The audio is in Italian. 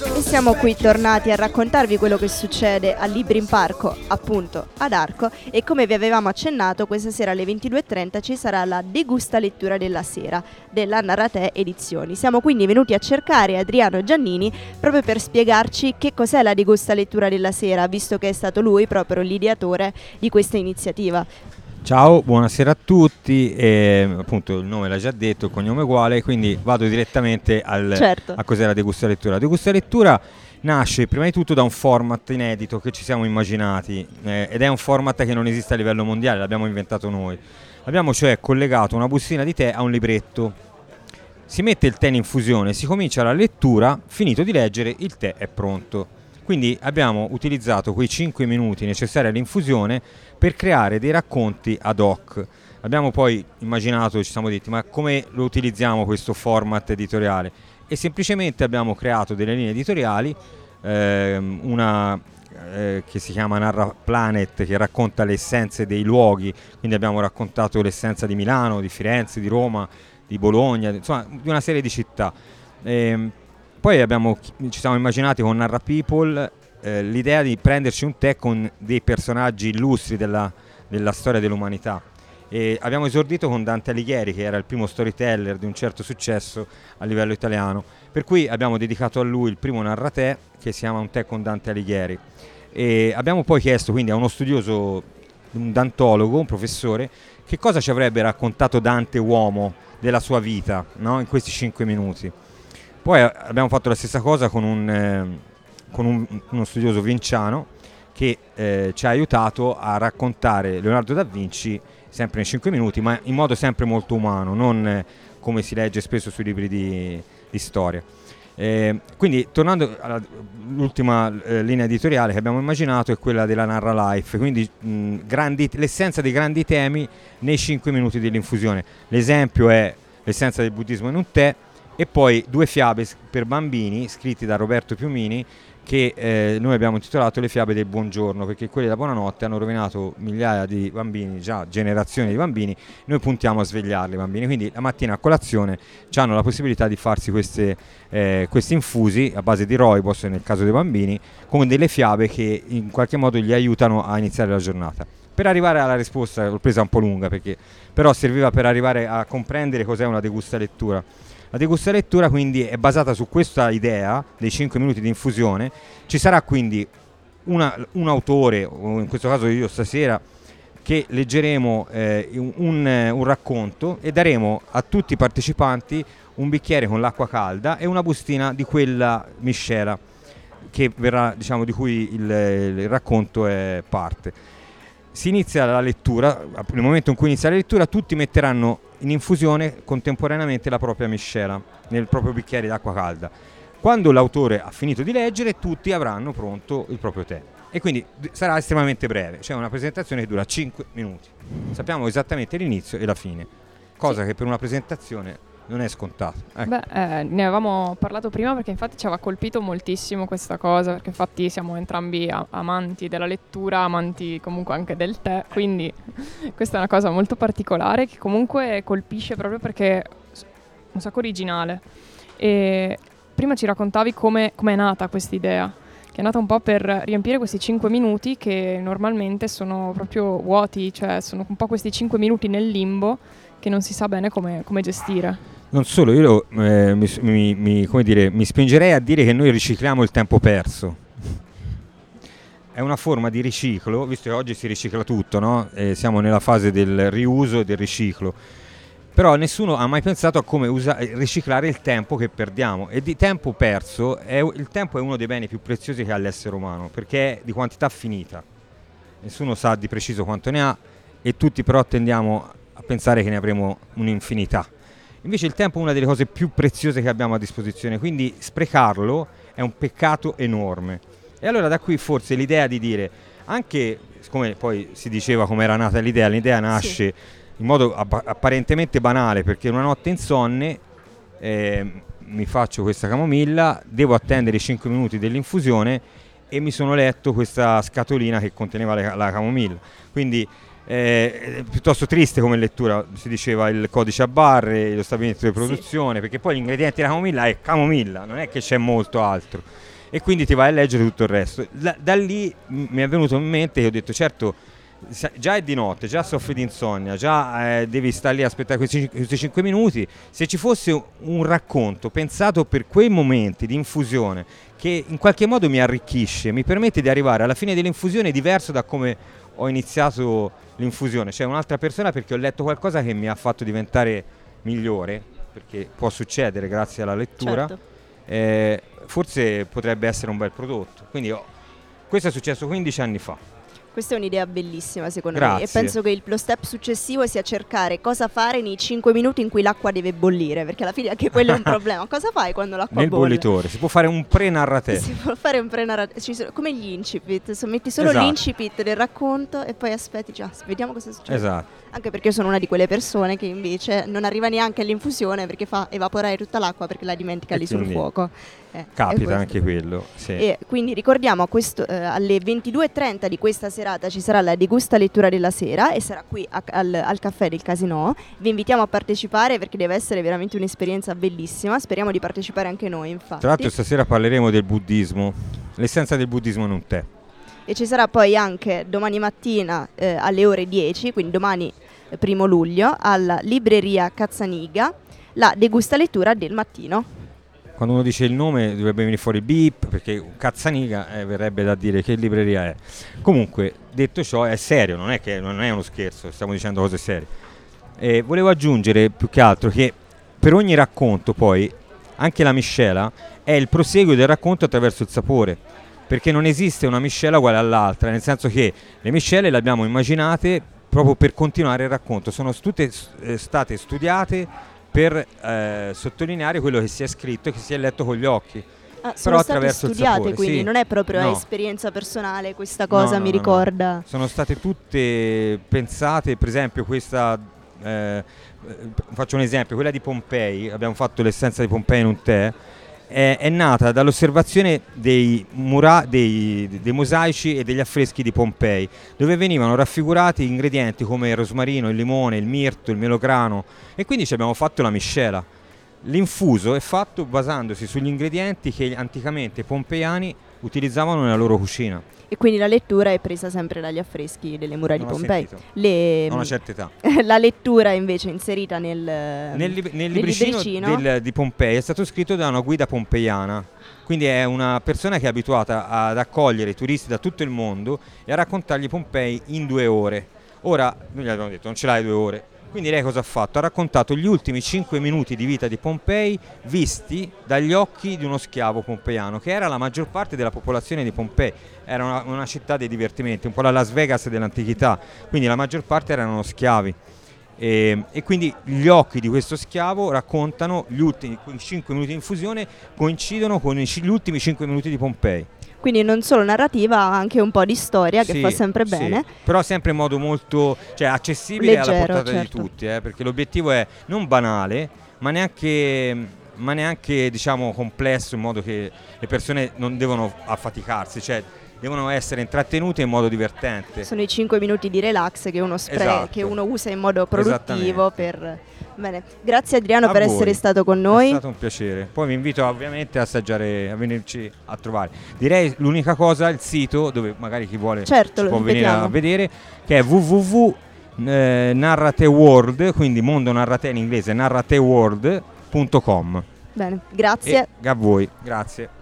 E siamo qui tornati a raccontarvi quello che succede a Libri in Parco, appunto ad Arco, e come vi avevamo accennato, questa sera alle 22.30 ci sarà la degusta lettura della sera della Narrate Edizioni. Siamo quindi venuti a cercare Adriano Giannini proprio per spiegarci che cos'è la degusta lettura della sera, visto che è stato lui proprio l'ideatore di questa iniziativa. Ciao, buonasera a tutti, e, appunto il nome l'ha già detto, il cognome è uguale, quindi vado direttamente al, Certo. a cos'è la degusta lettura. La degusta lettura nasce prima di tutto da un format inedito che ci siamo immaginati eh, ed è un format che non esiste a livello mondiale, l'abbiamo inventato noi. Abbiamo cioè collegato una bustina di tè a un libretto. Si mette il tè in infusione, si comincia la lettura, finito di leggere il tè è pronto. Quindi abbiamo utilizzato quei 5 minuti necessari all'infusione per creare dei racconti ad hoc. Abbiamo poi immaginato, ci siamo detti, ma come lo utilizziamo questo format editoriale? E semplicemente abbiamo creato delle linee editoriali, ehm, una eh, che si chiama Narra Planet, che racconta le essenze dei luoghi, quindi abbiamo raccontato l'essenza di Milano, di Firenze, di Roma, di Bologna, insomma di una serie di città. Ehm, poi abbiamo, ci siamo immaginati con Narra People eh, l'idea di prenderci un tè con dei personaggi illustri della, della storia dell'umanità. E abbiamo esordito con Dante Alighieri, che era il primo storyteller di un certo successo a livello italiano, per cui abbiamo dedicato a lui il primo narratè che si chiama Un tè con Dante Alighieri. E abbiamo poi chiesto quindi a uno studioso, un dantologo, un professore, che cosa ci avrebbe raccontato Dante uomo della sua vita no? in questi cinque minuti. Poi abbiamo fatto la stessa cosa con, un, eh, con un- uno studioso vinciano che eh, ci ha aiutato a raccontare Leonardo da Vinci sempre in 5 minuti, ma in modo sempre molto umano, non eh, come si legge spesso sui libri di, di storia. Eh, quindi tornando all'ultima eh, linea editoriale che abbiamo immaginato è quella della Narra Life, quindi mh, grandi- l'essenza dei grandi temi nei 5 minuti dell'infusione. L'esempio è l'essenza del buddismo in un tè e poi due fiabe per bambini scritti da Roberto Piumini che eh, noi abbiamo intitolato Le fiabe del buongiorno perché quelli della buonanotte hanno rovinato migliaia di bambini, già generazioni di bambini, noi puntiamo a svegliarli i bambini, quindi la mattina a colazione hanno la possibilità di farsi queste, eh, questi infusi a base di roibos nel caso dei bambini con delle fiabe che in qualche modo gli aiutano a iniziare la giornata. Per arrivare alla risposta, l'ho presa un po' lunga perché però serviva per arrivare a comprendere cos'è una degusta lettura. La degusta lettura quindi è basata su questa idea dei 5 minuti di infusione. Ci sarà quindi una- un autore, in questo caso io stasera, che leggeremo eh, un, un, racconto e daremo a tutti i partecipanti un bicchiere con l'acqua calda e una bustina di quella miscela verrà, diciamo, di cui il, il racconto è parte. Si inizia la lettura, nel momento in cui inizia la lettura tutti metteranno in infusione contemporaneamente la propria miscela nel proprio bicchiere d'acqua calda. Quando l'autore ha finito di leggere tutti avranno pronto il proprio tè e quindi sarà estremamente breve, cioè una presentazione che dura 5 minuti. Sappiamo esattamente l'inizio e la fine, cosa che per una presentazione non è scontata. Ecco. Beh, eh, ne avevamo parlato prima perché infatti ci aveva colpito moltissimo questa cosa, perché infatti siamo entrambi a- amanti della lettura, amanti comunque anche del tè, quindi questa è una cosa molto particolare che comunque colpisce proprio perché è un sacco originale. E prima ci raccontavi come è nata questa idea, che è nata un po' per riempire questi 5 minuti che normalmente sono proprio vuoti, cioè sono un po' questi 5 minuti nel limbo che non si sa bene come gestire. Non solo, io eh, mi, mi- mi- dire, mi spingerei a dire che noi ricicliamo il tempo perso. È una forma di riciclo, visto che oggi si ricicla tutto, no? Eh, siamo nella fase del riuso e del riciclo. Però nessuno ha mai pensato a come usa- eh, riciclare il tempo che perdiamo. E di tempo perso, è- il tempo è uno dei beni più preziosi che ha l'essere umano, perché è di quantità finita. Nessuno sa di preciso quanto ne ha e tutti però tendiamo a pensare che ne avremo un'infinità. Invece il tempo è una delle cose più preziose che abbiamo a disposizione, quindi sprecarlo è un peccato enorme. E allora da qui forse l'idea di dire, anche come poi si diceva come era nata l'idea, l'idea nasce in modo abba- apparentemente banale perché una notte insonne eh, mi faccio questa camomilla, devo attendere i 5 minuti dell'infusione e mi sono letto questa scatolina che conteneva le- la camomilla. Quindi eh, piuttosto triste come lettura, si diceva il codice a barre, lo stabilimento di produzione, sì. perché poi gli ingredienti della camomilla è camomilla, non è che c'è molto altro. E quindi ti vai a leggere tutto il resto. Da, da lì mi è venuto in mente che ho detto certo già è di notte, già soffri di insonnia, già eh, devi stare lì a aspettare questi, questi 5 minuti. Se ci fosse un racconto pensato per quei momenti di infusione che in qualche modo mi arricchisce, mi permette di arrivare alla fine dell'infusione diverso da come ho iniziato l'infusione, cioè un'altra persona perché ho letto qualcosa che mi ha fatto diventare migliore, perché può succedere grazie alla lettura, certo. eh, forse potrebbe essere un bel prodotto. Quindi oh, questo è successo 15 anni fa. Questa è un'idea bellissima secondo Grazie. me e penso che il, lo step successivo sia cercare cosa fare nei 5 minuti in cui l'acqua deve bollire, perché alla fine anche quello è un problema. Cosa fai quando l'acqua Nel bolle? Nel bollitore, si può fare un pre-narrate. Si può fare un pre-narrate, come gli incipit, metti solo esatto. l'incipit del racconto e poi aspetti, già, vediamo cosa succede. Esatto anche perché io sono una di quelle persone che invece non arriva neanche all'infusione perché fa evaporare tutta l'acqua perché la dimentica lì sul fuoco. Eh, Capita anche quello. Sì. E quindi ricordiamo questo, eh, alle 22.30 di questa serata ci sarà la degusta lettura della sera e sarà qui a, al, al, caffè del Casino. Vi invitiamo a partecipare perché deve essere veramente un'esperienza bellissima. Speriamo di partecipare anche noi, infatti. Tra l'altro stasera parleremo del buddismo, l'essenza del buddismo in un tè e ci sarà poi anche domani mattina eh, alle ore 10, quindi domani eh, primo luglio, alla libreria Cazzaniga, la degusta lettura del mattino. Quando uno dice il nome dovrebbe venire fuori beep, perché Cazzaniga eh, verrebbe da dire che libreria è. Comunque, detto ciò, è serio, non è, che, non è uno scherzo, stiamo dicendo cose serie. E volevo aggiungere più che altro che per ogni racconto poi anche la miscela è il proseguo del racconto attraverso il sapore perché non esiste una miscela uguale all'altra, nel senso che le miscele le abbiamo immaginate proprio per continuare il racconto, sono tutte eh, state studiate per eh, sottolineare quello che si è scritto e che si è letto con gli occhi. Ah, sono state studiate quindi sì. non è proprio no. esperienza personale questa cosa no, no, mi ricorda sono state tutte pensate per esempio questa eh, faccio un esempio quella di Pompei abbiamo fatto l'essenza di Pompei in un tè è, è nata dall'osservazione dei, mura, dei, dei, mosaici e degli affreschi di Pompei, dove venivano raffigurati ingredienti come il rosmarino, il limone, il mirto, il melograno e quindi ci abbiamo fatto la miscela. L'infuso è fatto basandosi sugli ingredienti che anticamente i pompeiani utilizzavano nella loro cucina. E quindi la lettura è presa sempre dagli affreschi delle mura non di Pompei. Le, a una certa età. la lettura invece inserita nel, nel, li, nel libricino, libricino. Del, di Pompei è stato scritto da una guida pompeiana. Quindi è una persona che è abituata ad accogliere turisti da tutto il mondo e a raccontargli Pompei in due ore. Ora, noi gli abbiamo detto, non ce l'hai due ore, quindi lei cosa ha fatto? Ha raccontato gli ultimi 5 minuti di vita di Pompei visti dagli occhi di uno schiavo pompeiano, che era la maggior parte della popolazione di Pompei. Era una, una città dei divertimenti, un po' la Las Vegas dell'antichità, quindi la maggior parte erano schiavi. E, e, quindi gli occhi di questo schiavo raccontano gli ultimi 5 minuti di infusione, coincidono con gli ultimi 5 minuti di Pompei. Quindi non solo narrativa, anche un po' di storia che fa sempre bene. Sì. Però sempre in modo molto cioè, accessibile Leggero, alla portata certo. di tutti, eh, perché l'obiettivo è non banale, ma neanche ma neanche diciamo complesso in modo che le persone non devono affaticarsi, cioè devono essere intrattenute in modo divertente. Sono i 5 minuti di relax che uno, spre- esatto. che uno usa in modo produttivo per Bene, grazie Adriano a per voi. essere stato con noi. È stato un piacere. Poi vi invito ovviamente a assaggiare, a venirci a trovare. Direi l'unica cosa, il sito dove magari chi vuole certo, può venire a vedere, che è www.narrateworld, quindi mondo narrate in inglese, narrateworld.com. Bene, grazie. E a voi, grazie.